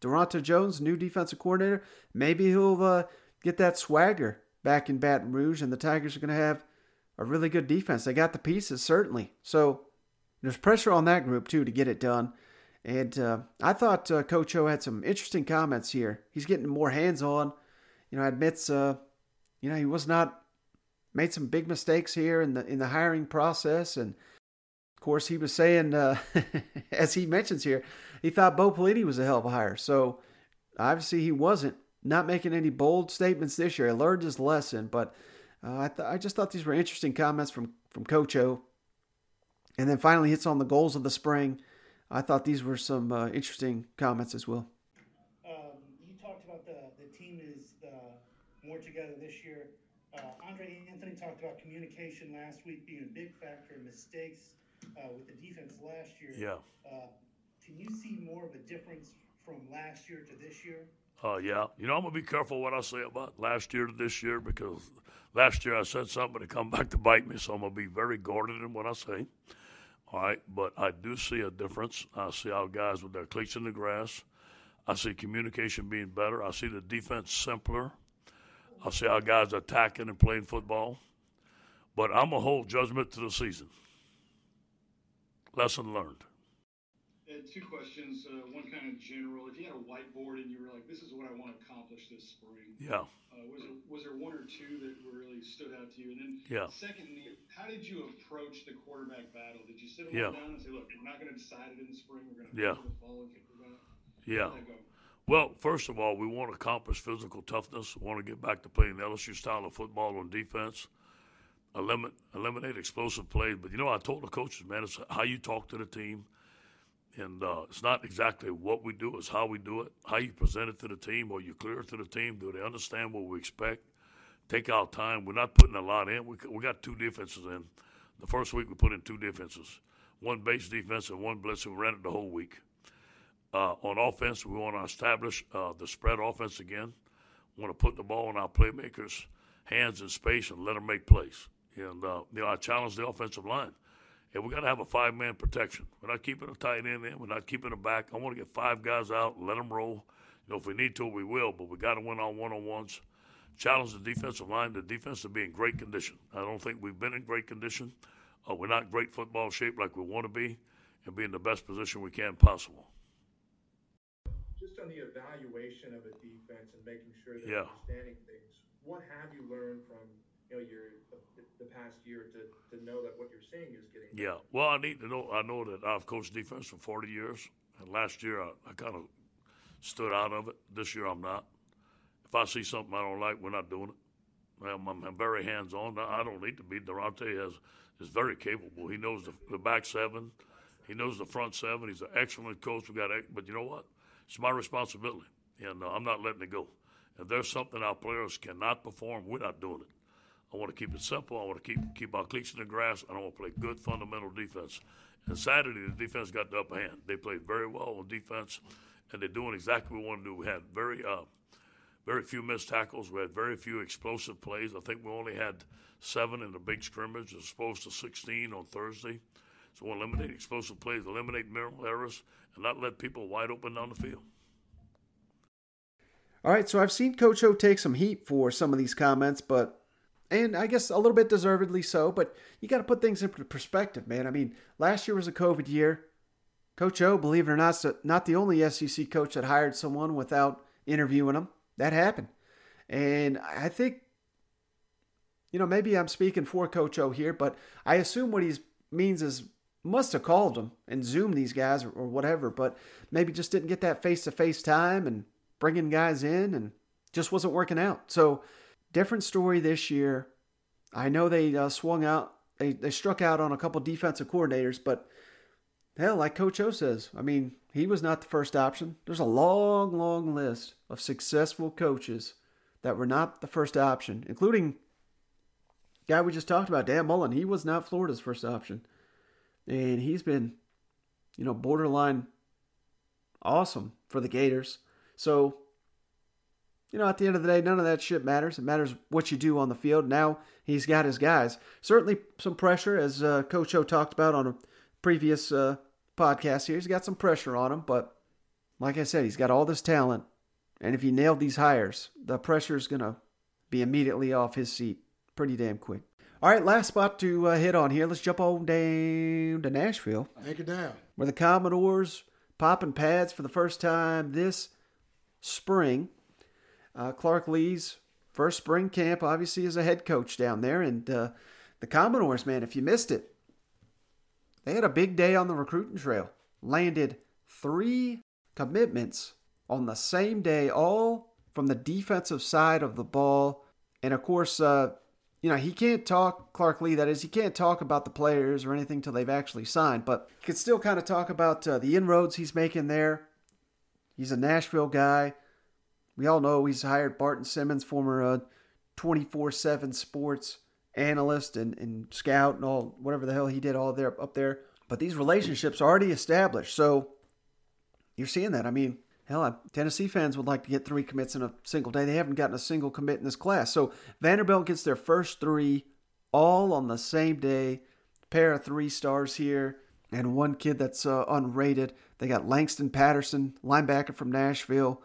Daronte Jones, new defensive coordinator, maybe he'll uh, get that swagger back in Baton Rouge, and the Tigers are going to have a really good defense. They got the pieces, certainly. So there's pressure on that group, too, to get it done. And uh, I thought uh, Coach O had some interesting comments here. He's getting more hands on. You know, admits, uh, you know, he was not made some big mistakes here in the in the hiring process, and of course, he was saying, uh, as he mentions here, he thought Bo Pelini was a hell of a hire. So obviously, he wasn't not making any bold statements this year. I learned his lesson, but uh, I, th- I just thought these were interesting comments from, from Coach O. And then finally hits on the goals of the spring. I thought these were some uh, interesting comments as well. Um, you talked about the, the team is uh, more together this year. Uh, Andre Anthony talked about communication last week being a big factor in mistakes uh, with the defense last year. Yeah. Uh, can you see more of a difference from last year to this year? Uh, yeah, you know I'm gonna be careful what I say about last year to this year because last year I said something to come back to bite me, so I'm gonna be very guarded in what I say. All right, but I do see a difference. I see our guys with their cleats in the grass. I see communication being better. I see the defense simpler. I see our guys attacking and playing football. But I'm gonna hold judgment to the season. Lesson learned. Ed, two questions. Uh, one kind of general. If you had a whiteboard and you were like, "This is what I want to accomplish this spring," Yeah. uh, was there was there one or two that really stood out to you? And then, Yeah. secondly, how did you approach the quarterback battle? Did you sit Yeah. down and say, "Look, we're not going to decide it in the spring. We're going to Yeah. the fall and figure it? Yeah. How'd that go? Well, first of all, we want to accomplish physical toughness. We want to get back to playing the LSU style of football on defense. Eliminate, eliminate explosive plays. But you know, I told the coaches, man, it's how you talk to the team, and uh, it's not exactly what we do; it's how we do it. How you present it to the team, or you clear it to the team. Do they understand what we expect? Take our time. We're not putting a lot in. We we got two defenses in. The first week we put in two defenses, one base defense and one blitz. And we ran it the whole week. Uh, on offense, we want to establish uh, the spread offense again. We want to put the ball in our playmakers' hands in space and let them make plays. And uh, you know, I challenge the offensive line. And we got to have a five-man protection. We're not keeping a tight end in. We're not keeping a back. I want to get five guys out and let them roll. You know, if we need to, we will. But we got to win on one-on-ones. challenge the defensive line. The defense to be in great condition. I don't think we've been in great condition. Uh, we're not great football shape like we want to be, and be in the best position we can possible. Just on the evaluation of a defense and making sure they're Yeah. understanding things, what have you learned from you know your the, past year to, to know that what you're seeing is getting Yeah. Well, I need to know. I know that I've coached defense for 40 years, and last year I, I kind of stood out of it. This year I'm not. If I see something I don't like, we're not doing it. I'm, I'm, I'm very hands on. I don't need to be. Daronte has is very capable. He knows the, the back seven. He knows the front seven. He's an excellent coach. We got, but you know what? It's my responsibility, and uh, I'm not letting it go. If there's something our players cannot perform, we're not doing it. I want to keep it simple. I want to keep keep our cleats in the grass, and I want to play good fundamental defense. And Saturday, the defense got the upper hand. They played very well on defense, and they're doing exactly what we want to do. We had very uh, very few missed tackles. We had very few explosive plays. I think we only had seven in the big scrimmage, as opposed to 16 on Thursday. So we'll eliminate explosive plays, eliminate mental errors, and not let people wide open down the field. All right, so I've seen Coach O take some heat for some of these comments, but and I guess a little bit deservedly so, but you got to put things into perspective, man. I mean, last year was a COVID year. Coach O, believe it or not, not the only SEC coach that hired someone without interviewing them. That happened. And I think, you know, maybe I'm speaking for Coach O here, but I assume what he means is must have called them and Zoomed these guys or, or whatever, but maybe just didn't get that face to face time and bringing guys in and just wasn't working out. So, different story this year. I know they uh, swung out, they, they struck out on a couple defensive coordinators, but hell, like Coach O says, I mean, he was not the first option. There's a long, long list of successful coaches that were not the first option, including guy we just talked about, Dan Mullen. He was not Florida's first option. And he's been, you know, borderline awesome for the Gators. So, you know, at the end of the day, none of that shit matters. It matters what you do on the field. Now he's got his guys. Certainly some pressure, as uh, Coach O talked about on a previous uh, podcast here. He's got some pressure on him, but like I said, he's got all this talent. And if he nailed these hires, the pressure is going to be immediately off his seat pretty damn quick. All right, last spot to uh, hit on here. Let's jump on down to Nashville. Take it down. Where the Commodores popping pads for the first time this spring. Uh, Clark Lea's first spring camp, obviously, as a head coach down there. And uh, the Commodores, man, if you missed it, they had a big day on the recruiting trail. Landed three commitments on the same day, all from the defensive side of the ball. And of course, uh, you know, he can't talk, Clark Lea, that is, he can't talk about the players or anything till they've actually signed, but he could still kind of talk about uh, the inroads he's making there. He's a Nashville guy. We all know he's hired Barton Simmons, former 24 uh, 7 sports analyst and, and scout and all, whatever the hell he did all there up there. But these relationships are already established. So you're seeing that. I mean, hell, Tennessee fans would like to get three commits in a single day. They haven't gotten a single commit in this class. So Vanderbilt gets their first three all on the same day. Pair of three stars here, and one kid that's uh, unrated. They got Langston Patterson, linebacker from Nashville,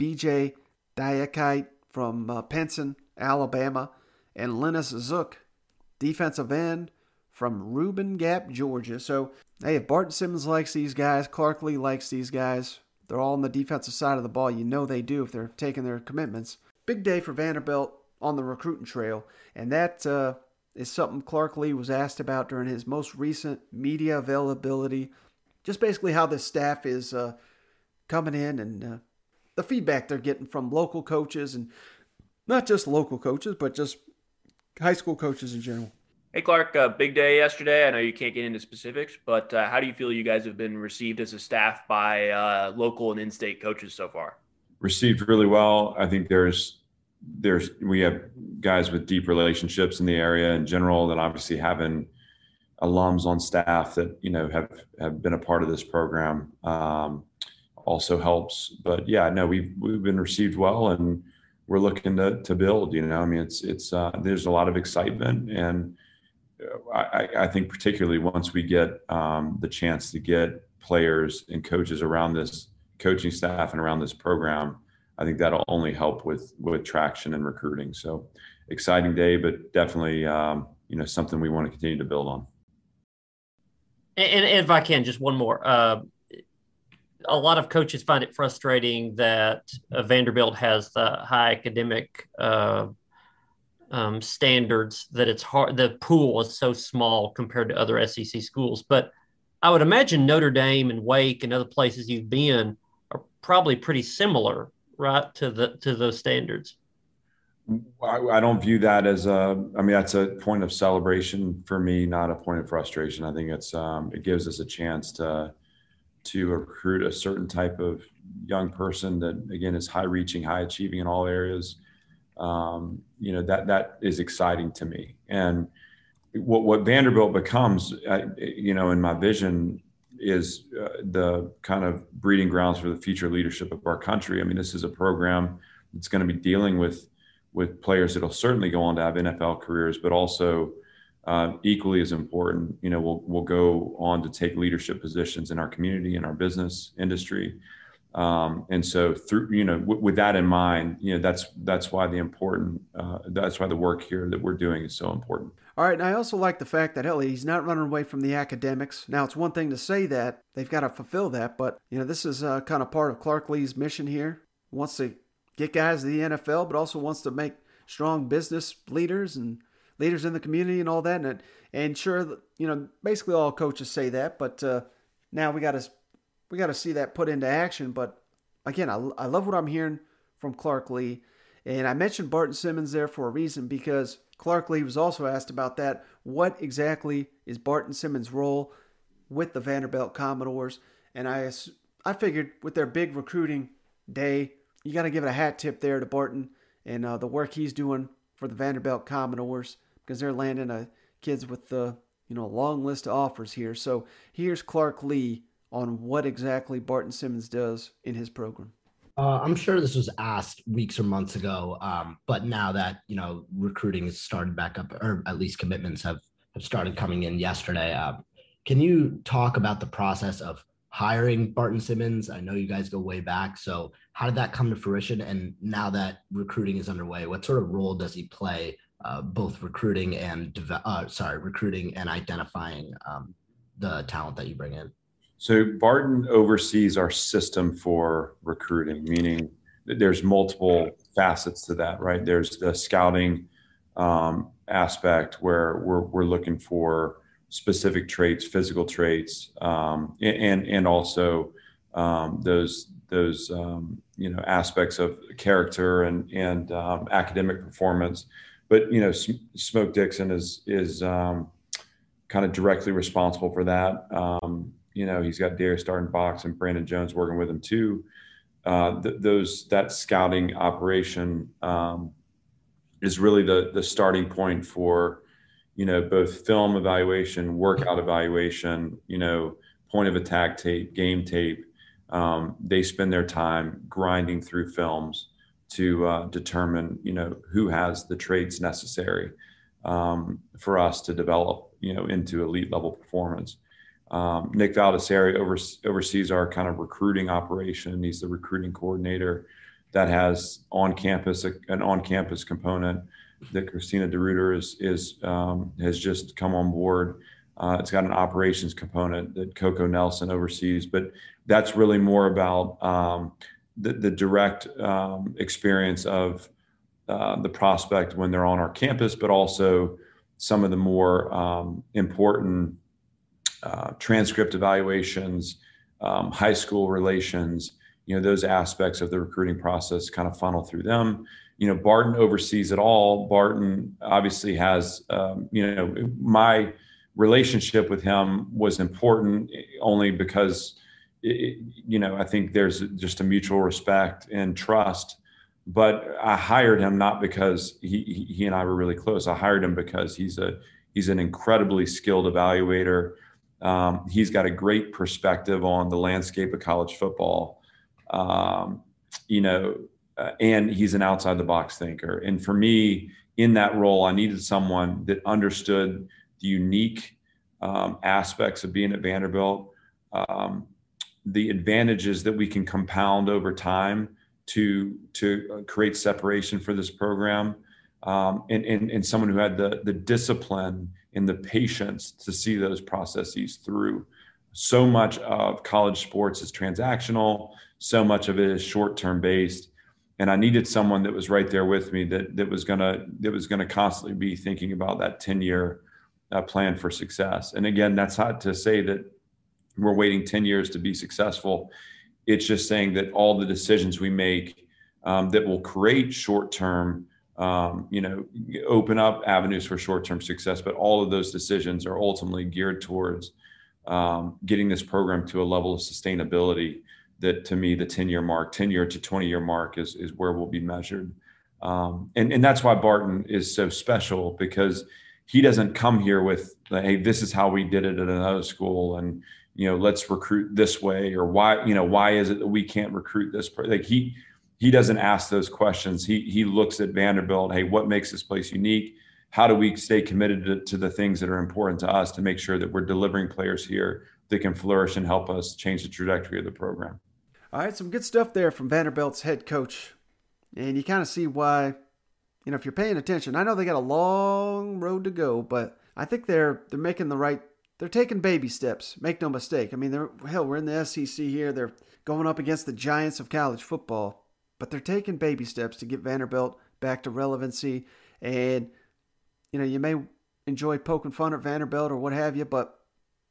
BJ Diakite from uh, Pinson, Alabama, and Linus Zunk, defensive end from Rabun Gap, Georgia. So, hey, if Barton Simmons likes these guys, Clark Lea likes these guys, they're all on the defensive side of the ball. You know they do if they're taking their commitments. Big day for Vanderbilt on the recruiting trail, and that uh, is something Clark Lea was asked about during his most recent media availability. Just basically how the staff is uh, coming in and uh, the feedback they're getting from local coaches and not just local coaches, but just high school coaches in general. Hey, Clark, uh, big day yesterday. I know you can't get into specifics, but uh, how do you feel you guys have been received as a staff by uh, local and in state coaches so far? Received really well. I think there's there's we have guys with deep relationships in the area in general that obviously having alums on staff that you know have have been a part of this program um, also helps but yeah no we've we've been received well and we're looking to to build you know i mean it's it's uh, there's a lot of excitement and I, I think particularly once we get um, the chance to get players and coaches around this coaching staff and around this program I think that'll only help with with traction and recruiting. So exciting day, but definitely um, you know something we want to continue to build on. And, and if I can, just one more. Uh, a lot of coaches find it frustrating that uh, Vanderbilt has the high academic uh, um, standards that it's hard. The pool is so small compared to other SEC schools. But I would imagine Notre Dame and Wake and other places you've been are probably pretty similar, right, to the to those standards. I, I don't view that as a. I mean, that's a point of celebration for me, not a point of frustration. I think it's um, it gives us a chance to to recruit a certain type of young person that again is high reaching, high achieving in all areas um, you know that that is exciting to me. And what what Vanderbilt becomes, uh, you know, in my vision, is uh, the kind of breeding grounds for the future leadership of our country. I mean, this is a program that's going to be dealing with with players that'll certainly go on to have NFL careers, but also uh, equally as important, you know, will will go on to take leadership positions in our community, in our business industry. Um, and so through, you know, w- with that in mind, you know, that's, that's why the important, uh, that's why the work here that we're doing is so important. All right. And I also like the fact that, hell, he's not running away from the academics. Now, it's one thing to say that they've got to fulfill that, but, you know, this is uh, kind of part of Clark Lea's mission here. Wants to get guys to the NFL, but also wants to make strong business leaders and leaders in the community and all that. And, and sure, you know, basically all coaches say that, but uh, now we got to we got to see that put into action. But again, I, I love what I'm hearing from Clark Lea, And I mentioned Barton Simmons there for a reason because Clark Lea was also asked about that. What exactly is Barton Simmons' role with the Vanderbilt Commodores? And I, I figured with their big recruiting day, you got to give it a hat tip there to Barton and uh, the work he's doing for the Vanderbilt Commodores because they're landing a kids with the you know a long list of offers here. So here's Clark Lea on what exactly Barton Simmons does in his program? Uh, I'm sure this was asked weeks or months ago, um, but now that you know recruiting has started back up, or at least commitments have have started coming in yesterday. Um, can you talk about the process of hiring Barton Simmons? I know you guys go way back, so how did that come to fruition? And now that recruiting is underway, what sort of role does he play, uh, both recruiting and uh, sorry, recruiting and identifying um, the talent that you bring in? So Barton oversees our system for recruiting, meaning there's multiple facets to that, right? There's the scouting um, aspect where we're, we're looking for specific traits, physical traits, um, and and also um, those those um, you know aspects of character and and um, academic performance. But you know, Smoke Dixon is is um, kind of directly responsible for that. Um, you know, he's got Darius Darden-Box and Brandon Jones working with him too. Uh, th- those that scouting operation um, is really the the starting point for you know both film evaluation, workout evaluation, you know, point of attack tape, game tape. Um, they spend their time grinding through films to uh, determine you know who has the traits necessary um, for us to develop you know into elite level performance. Um, Nick Valdesari oversees our kind of recruiting operation. He's the recruiting coordinator that has on campus an on campus component that Christina DeRuiter is is um, has just come on board. Uh, it's got an operations component that Coco Nelson oversees, but that's really more about um, the, the, direct um, experience of uh, the prospect when they're on our campus, but also some of the more um, important uh, transcript evaluations, um, high school relations, you know, those aspects of the recruiting process kind of funnel through them. You know, Barton oversees it all. Barton obviously has, um, you know, my relationship with him was important only because, it, you know, I think there's just a mutual respect and trust. But I hired him not because he he and I were really close. I hired him because he's a he's an incredibly skilled evaluator um, he's got a great perspective on the landscape of college football. Um, you know, uh, and he's an outside the box thinker. And for me, in that role, I needed someone that understood the unique um, aspects of being at Vanderbilt, um, the advantages that we can compound over time to to create separation for this program, um, and, and and someone who had the the discipline and the patience to see those processes through. So much of college sports is transactional. So much of it is short term based and I needed someone that was right there with me that that was gonna that was gonna constantly be thinking about that ten year uh, plan for success. And again, that's not to say that we're waiting ten years to be successful. It's just saying that all the decisions we make um, that will create short term, um, you know, open up avenues for short term success, but all of those decisions are ultimately geared towards um, getting this program to a level of sustainability that to me the 10 year mark 10 year to 20 year mark is is where we'll be measured um, and and that's why barton is so special because he doesn't come here with hey this is how we did it at another school and you know let's recruit this way or why you know why is it that we can't recruit this like he he doesn't ask those questions. He he looks at vanderbilt hey what makes this place unique? How do we stay committed to, to the things that are important to us to make sure that we're delivering players here that can flourish and help us change the trajectory of the program? All right, some good stuff there from Vanderbilt's head coach. And you kind of see why, you know, if you're paying attention, I know they got a long road to go, but I think they're they're making the right they're taking baby steps. Make no mistake. I mean, they're hell, we're in the SEC here. They're going up against the giants of college football, but they're taking baby steps to get Vanderbilt back to relevancy. And you know, you may enjoy poking fun at Vanderbilt or what have you, but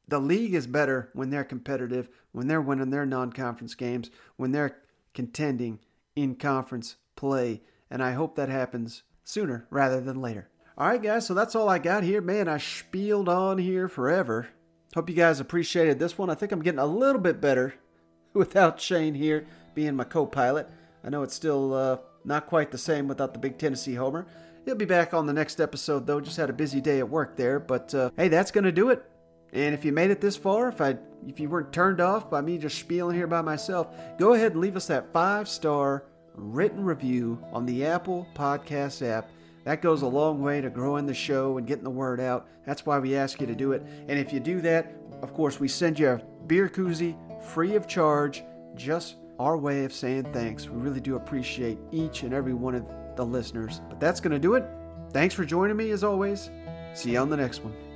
the league is better when they're competitive, when they're winning their non conference games, when they're contending in conference play. And I hope that happens sooner rather than later. All right, guys, so that's all I got here. Man, I spieled on here forever. Hope you guys appreciated this one. I think I'm getting a little bit better without Shane here being my co pilot. I know it's still uh, not quite the same without the big Tennessee Homer. He'll be back on the next episode, though. Just had a busy day at work there. But uh, hey, that's going to do it. And if you made it this far, if I if you weren't turned off by me just spieling here by myself, go ahead and leave us that five star written review on the Apple Podcast app. That goes a long way to growing the show and getting the word out. That's why we ask you to do it. And if you do that, of course, we send you a beer koozie free of charge, just our way of saying thanks. We really do appreciate each and every one of the listeners. But that's going to do it. Thanks for joining me as always. See you on the next one.